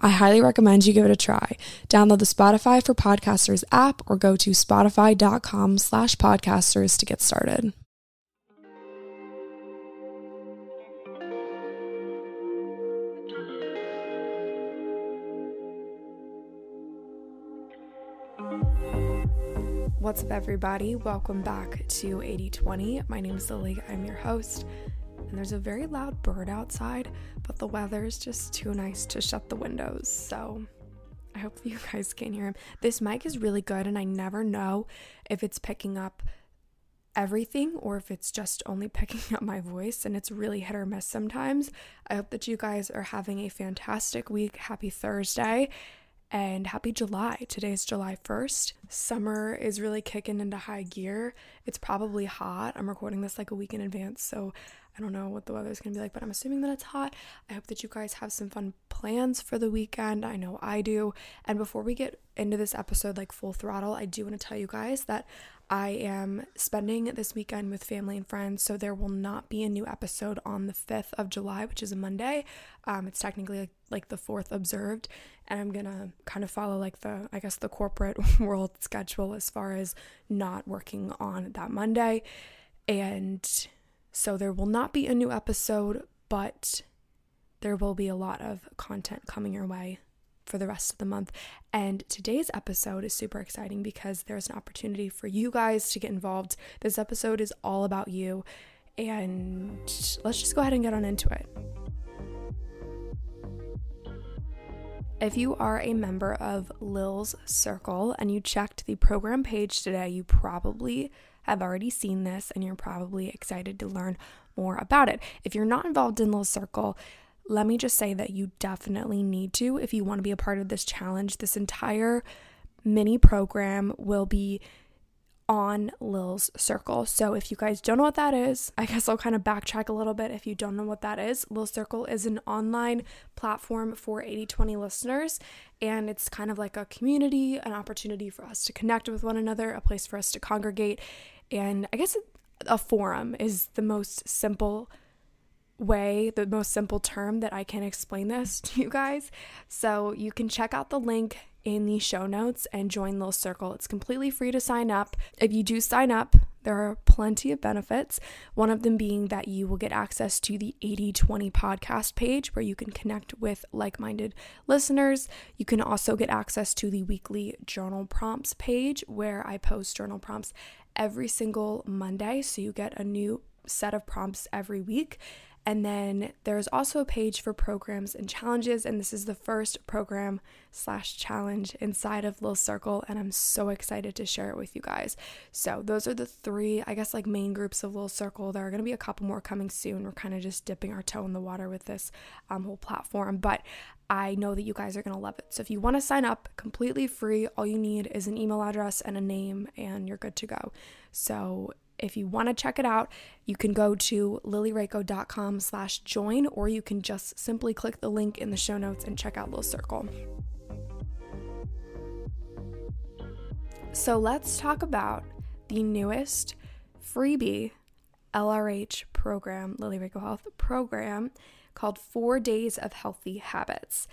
I highly recommend you give it a try. Download the Spotify for Podcasters app or go to spotify.com slash podcasters to get started. What's up, everybody? Welcome back to 8020. My name is Lily. I'm your host and there's a very loud bird outside, but the weather is just too nice to shut the windows. So I hope you guys can hear him. This mic is really good, and I never know if it's picking up everything or if it's just only picking up my voice and it's really hit or miss sometimes. I hope that you guys are having a fantastic week. Happy Thursday and happy July. Today is July 1st. Summer is really kicking into high gear. It's probably hot. I'm recording this like a week in advance, so I don't know what the weather is going to be like, but I'm assuming that it's hot. I hope that you guys have some fun plans for the weekend. I know I do. And before we get into this episode like full throttle, I do want to tell you guys that I am spending this weekend with family and friends, so there will not be a new episode on the 5th of July, which is a Monday. Um, it's technically like, like the 4th observed, and I'm gonna kind of follow like the, I guess, the corporate world schedule as far as not working on that Monday. And so there will not be a new episode, but there will be a lot of content coming your way for the rest of the month. And today's episode is super exciting because there's an opportunity for you guys to get involved. This episode is all about you. And let's just go ahead and get on into it. If you are a member of Lil's Circle and you checked the program page today, you probably have already seen this and you're probably excited to learn more about it. If you're not involved in Lil Circle, let me just say that you definitely need to if you want to be a part of this challenge. This entire mini program will be on Lil's Circle. So if you guys don't know what that is, I guess I'll kind of backtrack a little bit if you don't know what that is. Lil Circle is an online platform for 80/20 listeners and it's kind of like a community, an opportunity for us to connect with one another, a place for us to congregate and I guess a forum is the most simple way, the most simple term that I can explain this to you guys. So you can check out the link in the show notes and join Lil Circle. It's completely free to sign up. If you do sign up, there are plenty of benefits. One of them being that you will get access to the 8020 podcast page where you can connect with like minded listeners. You can also get access to the weekly journal prompts page where I post journal prompts every single Monday. So you get a new set of prompts every week. And then there's also a page for programs and challenges, and this is the first program slash challenge inside of Lil Circle, and I'm so excited to share it with you guys. So those are the three, I guess, like main groups of Lil Circle. There are going to be a couple more coming soon. We're kind of just dipping our toe in the water with this um, whole platform, but I know that you guys are going to love it. So if you want to sign up completely free, all you need is an email address and a name, and you're good to go. So if you want to check it out, you can go to lilyrakow.com slash join, or you can just simply click the link in the show notes and check out Lil Circle. So let's talk about the newest freebie LRH program, Lily Health program, called Four Days of Healthy Habits.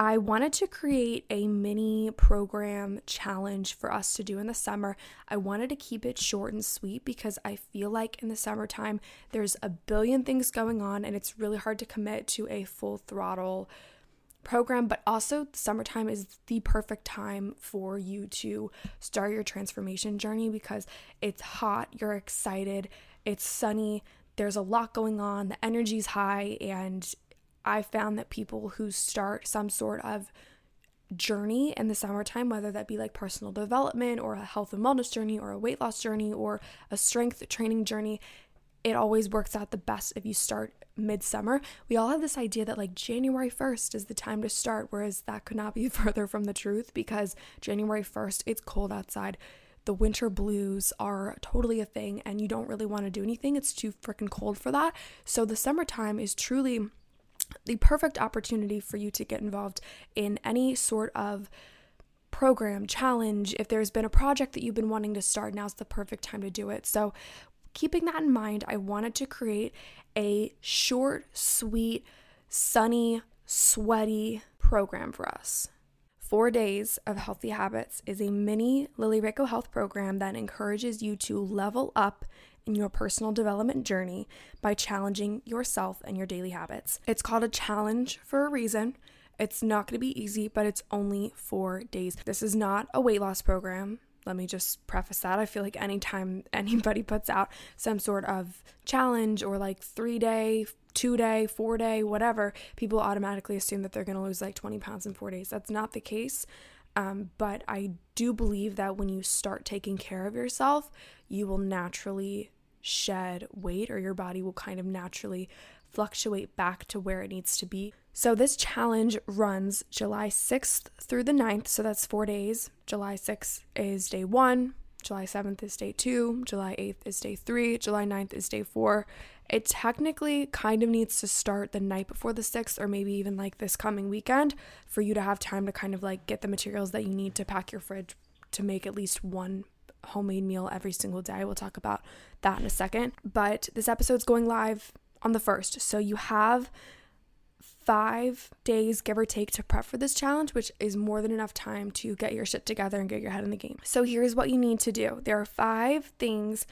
I wanted to create a mini program challenge for us to do in the summer. I wanted to keep it short and sweet because I feel like in the summertime there's a billion things going on and it's really hard to commit to a full throttle program, but also summertime is the perfect time for you to start your transformation journey because it's hot, you're excited, it's sunny, there's a lot going on, the energy's high, and I found that people who start some sort of journey in the summertime, whether that be like personal development or a health and wellness journey or a weight loss journey or a strength training journey, it always works out the best if you start midsummer. We all have this idea that like January 1st is the time to start, whereas that could not be further from the truth because January 1st, it's cold outside. The winter blues are totally a thing, and you don't really want to do anything. It's too freaking cold for that. So, the summertime is truly the perfect opportunity for you to get involved in any sort of program, challenge. If there's been a project that you've been wanting to start, now's the perfect time to do it. So, keeping that in mind, I wanted to create a short, sweet, sunny, sweaty program for us. Four Days of Healthy Habits is a mini Lily Rakow Health program that encourages you to level up in your personal development journey by challenging yourself and your daily habits. It's called a challenge for a reason. It's not going to be easy, but it's only four days. This is not a weight loss program. Let me just preface that. I feel like anytime anybody puts out some sort of challenge or like three day, two day, four day, whatever, people automatically assume that they're going to lose like 20 pounds in four days. That's not the case. Um, but I do believe that when you start taking care of yourself, you will naturally shed weight or your body will kind of naturally fluctuate back to where it needs to be. So, this challenge runs July 6th through the 9th. So, that's four days. July 6th is day one, July 7th is day two, July 8th is day three, July 9th is day four. It technically kind of needs to start the night before the 6th, or maybe even like this coming weekend, for you to have time to kind of like get the materials that you need to pack your fridge to make at least one homemade meal every single day. We'll talk about that in a second. But this episode's going live on the 1st. So you have five days, give or take, to prep for this challenge, which is more than enough time to get your shit together and get your head in the game. So here's what you need to do there are five things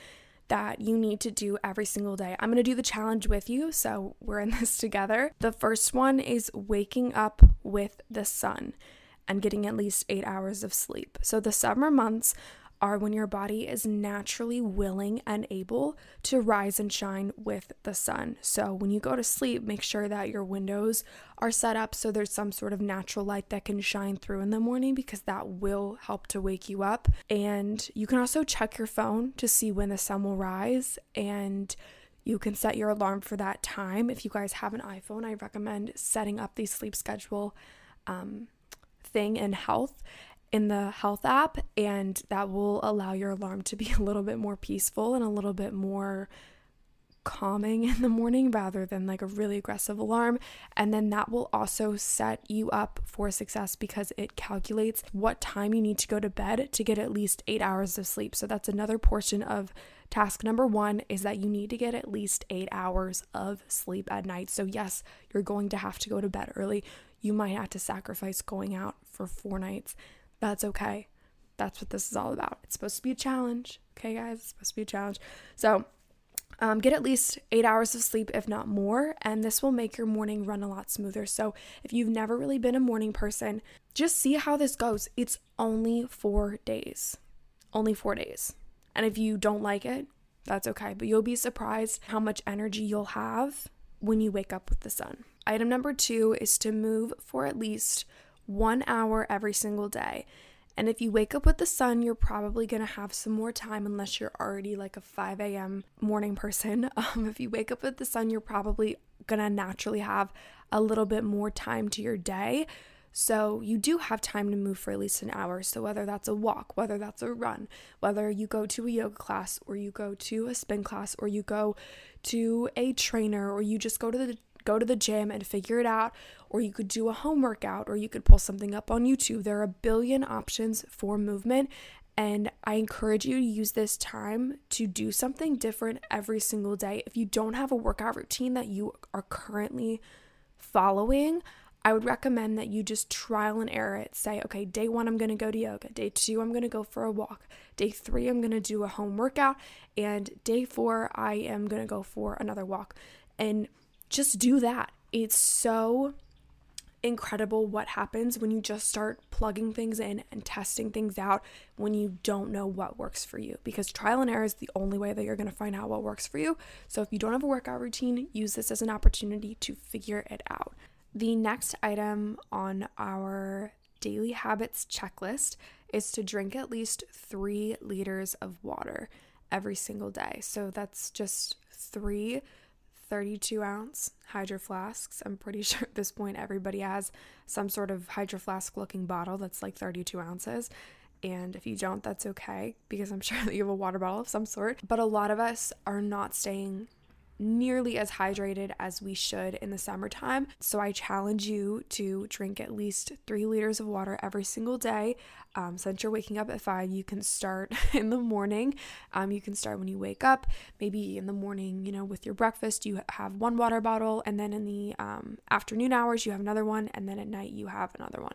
that you need to do every single day. I'm going to do the challenge with you, so we're in this together. The first one is waking up with the sun and getting at least eight hours of sleep. So the summer months are when your body is naturally willing and able to rise and shine with the sun. So, when you go to sleep, make sure that your windows are set up so there's some sort of natural light that can shine through in the morning because that will help to wake you up. And you can also check your phone to see when the sun will rise and you can set your alarm for that time. If you guys have an iPhone, I recommend setting up the sleep schedule um, thing in health in the health app, and that will allow your alarm to be a little bit more peaceful and a little bit more calming in the morning rather than like a really aggressive alarm. And then that will also set you up for success because it calculates what time you need to go to bed to get at least eight hours of sleep. So that's another portion of task number one is that you need to get at least eight hours of sleep at night. So, yes, you're going to have to go to bed early. You might have to sacrifice going out for four nights that's okay. That's what this is all about. It's supposed to be a challenge. Okay, guys? It's supposed to be a challenge. So, um, get at least eight hours of sleep, if not more, and this will make your morning run a lot smoother. So, if you've never really been a morning person, just see how this goes. It's only four days. Only four days. And if you don't like it, that's okay. But you'll be surprised how much energy you'll have when you wake up with the sun. Item number two is to move for at least one hour every single day. And if you wake up with the sun, you're probably gonna have some more time unless you're already like a 5 a.m. morning person. Um, if you wake up with the sun, you're probably gonna naturally have a little bit more time to your day. So you do have time to move for at least an hour. So whether that's a walk, whether that's a run, whether you go to a yoga class or you go to a spin class or you go to a trainer or you just go to the go to the gym and figure it out, or you could do a home workout, or you could pull something up on YouTube. There are a billion options for movement. And I encourage you to use this time to do something different every single day. If you don't have a workout routine that you are currently following, I would recommend that you just trial and error it. Say, okay, day one, I'm to go to yoga. Day two, I'm to go for a walk. Day three, I'm to do a home workout. And day four, I am to go for another walk. And just do that. It's so incredible what happens when you just start plugging things in and testing things out when you don't know what works for you because trial and error is the only way that you're going to find out what works for you. So if you don't have a workout routine, use this as an opportunity to figure it out. The next item on our daily habits checklist is to drink at least three liters of water every single day. So that's just three 32 ounce hydro flasks. I'm pretty sure at this point everybody has some sort of hydro flask looking bottle that's like 32 ounces. And if you don't, that's okay because I'm sure that you have a water bottle of some sort. But a lot of us are not staying nearly as hydrated as we should in the summertime. So I challenge you to drink at least three liters of water every single day. Um, since you're waking up at five, you can start in the morning. Um, you can start when you wake up. Maybe in the morning, you know, with your breakfast, you have one water bottle, and then in the um, afternoon hours, you have another one, and then at night, you have another one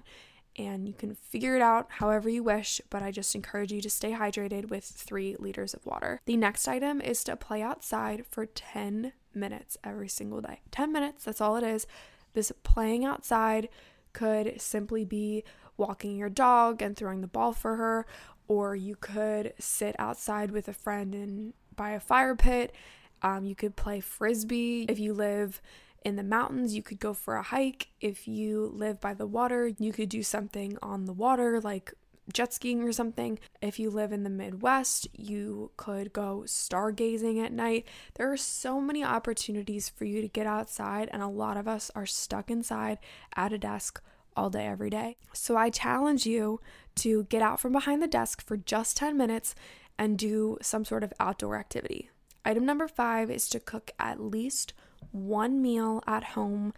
and you can figure it out however you wish, but I just encourage you to stay hydrated with three liters of water. The next item is to play outside for 10 minutes every single day. 10 minutes, that's all it is. This playing outside could simply be walking your dog and throwing the ball for her, or you could sit outside with a friend and by a fire pit. Um, you could play frisbee if you live in the mountains, you could go for a hike. If you live by the water, you could do something on the water, like jet skiing or something. If you live in the Midwest, you could go stargazing at night. There are so many opportunities for you to get outside, and a lot of us are stuck inside at a desk all day, every day. So I challenge you to get out from behind the desk for just 10 minutes and do some sort of outdoor activity. Item number five is to cook at least one meal at home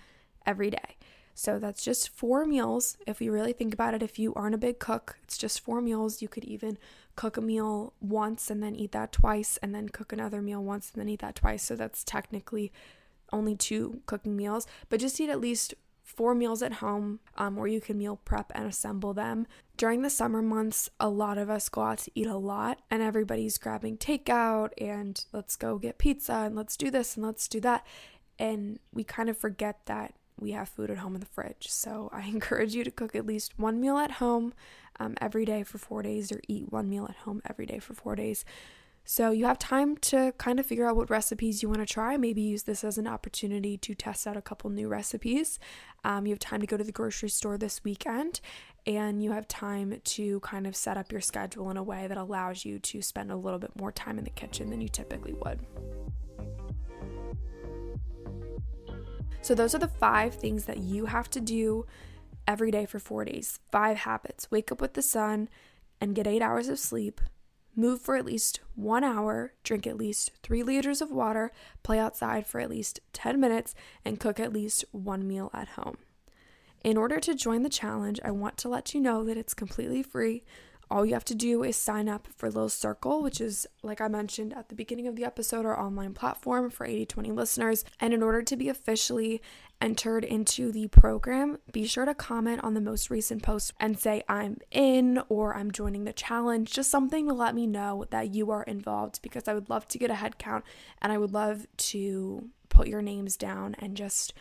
every day. So that's just four meals. If you really think about it, if you aren't a big cook, it's just four meals. You could even cook a meal once and then eat that twice, and then cook another meal once and then eat that twice. So that's technically only two cooking meals, but just eat at least four meals at home um, where you can meal prep and assemble them. During the summer months, a lot of us go out to eat a lot, and everybody's grabbing takeout and let's go get pizza and let's do this and let's do that and we kind of forget that we have food at home in the fridge. So I encourage you to cook at least one meal at home um, every day for four days, or eat one meal at home every day for four days. So you have time to kind of figure out what recipes you want to try. Maybe use this as an opportunity to test out a couple new recipes. Um, you have time to go to the grocery store this weekend, and you have time to kind of set up your schedule in a way that allows you to spend a little bit more time in the kitchen than you typically would. So, those are the five things that you have to do every day for four days. Five habits. Wake up with the sun and get eight hours of sleep, move for at least one hour, drink at least three liters of water, play outside for at least 10 minutes, and cook at least one meal at home. In order to join the challenge, I want to let you know that it's completely free all you have to do is sign up for Lil Circle, which is, like I mentioned at the beginning of the episode, our online platform for 8020 listeners. And in order to be officially entered into the program, be sure to comment on the most recent post and say, I'm in or I'm joining the challenge. Just something to let me know that you are involved because I would love to get a head count and I would love to put your names down and just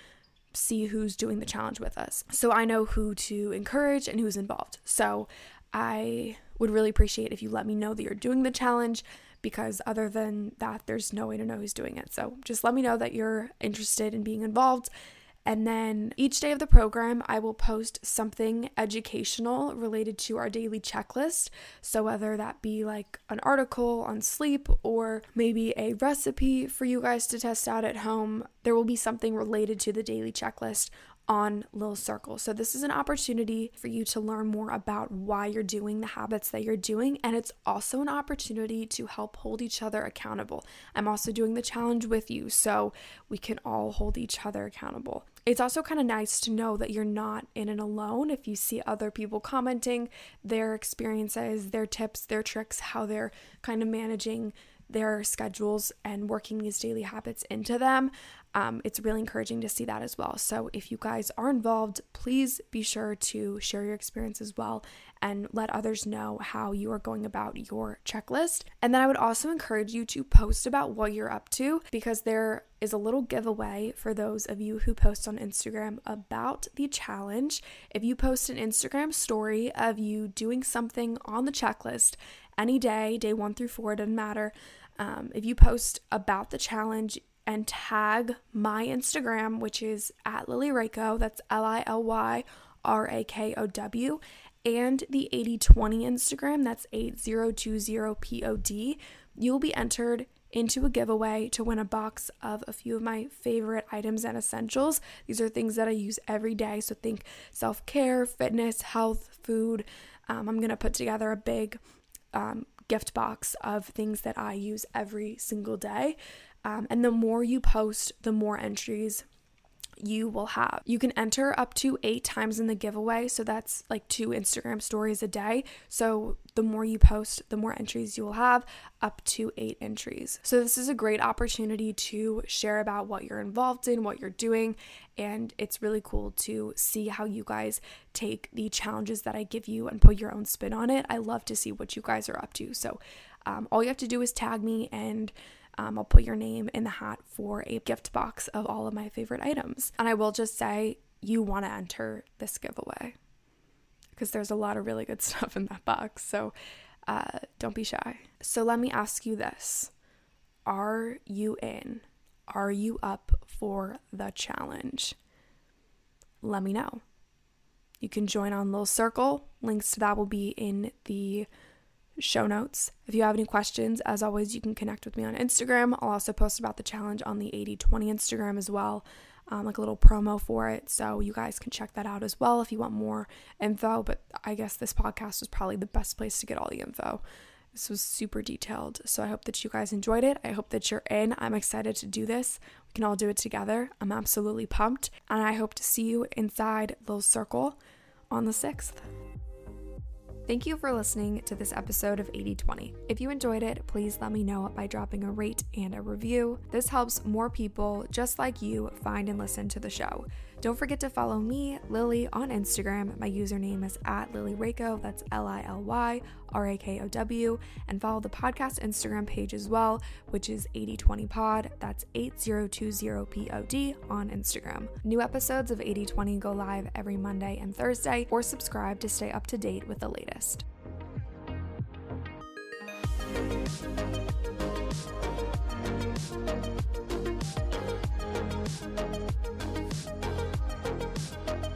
see who's doing the challenge with us. So I know who to encourage and who's involved. So I would really appreciate if you let me know that you're doing the challenge because other than that, there's no way to know who's doing it. So just let me know that you're interested in being involved. And then each day of the program, I will post something educational related to our daily checklist. So, whether that be like an article on sleep or maybe a recipe for you guys to test out at home, there will be something related to the daily checklist on Lil Circle. So, this is an opportunity for you to learn more about why you're doing the habits that you're doing. And it's also an opportunity to help hold each other accountable. I'm also doing the challenge with you so we can all hold each other accountable. it's also kind of nice to know that you're not in it alone if you see other people commenting their experiences, their tips, their tricks, how they're kind of managing their schedules and working these daily habits into them. Um, it's really encouraging to see that as well. So, if you guys are involved, please be sure to share your experience as well and let others know how you are going about your checklist. And then I would also encourage you to post about what you're up to because there is a little giveaway for those of you who post on Instagram about the challenge. If you post an Instagram story of you doing something on the checklist any day, day one through four, doesn't matter. Um, if you post about the challenge, and tag my Instagram, which is at Lily Rakow, that's L I L Y R A K O W, and the 8020 Instagram, that's 8020POD, you'll be entered into a giveaway to win a box of a few of my favorite items and essentials. These are things that I use every day. So think self care, fitness, health, food. Um, I'm going to put together a big um, gift box of things that I use every single day. Um, and the more you post, the more entries you will have. You can enter up to eight times in the giveaway. So that's like two Instagram stories a day. So the more you post, the more entries you will have, up to eight entries. So this is a great opportunity to share about what you're involved in, what you're doing. And it's really cool to see how you guys take the challenges that I give you and put your own spin on it. I love to see what you guys are up to. So um, all you have to do is tag me and um, I'll put your name in the hat for a gift box of all of my favorite items. And I will just say, you want to enter this giveaway because there's a lot of really good stuff in that box. So uh, don't be shy. So let me ask you this Are you in? Are you up for the challenge? Let me know. You can join on Lil Circle. Links to that will be in the show notes. If you have any questions, as always, you can connect with me on Instagram. I'll also post about the challenge on the 80 20 Instagram as well, um, like a little promo for it. So you guys can check that out as well if you want more info. But I guess this podcast was probably the best place to get all the info. This was super detailed. So I hope that you guys enjoyed it. I hope that you're in. I'm excited to do this. We can all do it together. I'm absolutely pumped. And I hope to see you inside Lil Circle on the 6th. Thank you for listening to this episode of 8020. If you enjoyed it, please let me know by dropping a rate and a review. This helps more people just like you find and listen to the show. Don't forget to follow me, Lily, on Instagram. My username is at Lily Rakow, that's L I L Y R A K O W, and follow the podcast Instagram page as well, which is 8020pod, that's 8020pod on Instagram. New episodes of 8020 go live every Monday and Thursday, or subscribe to stay up to date with the latest. Thank you. Thank you.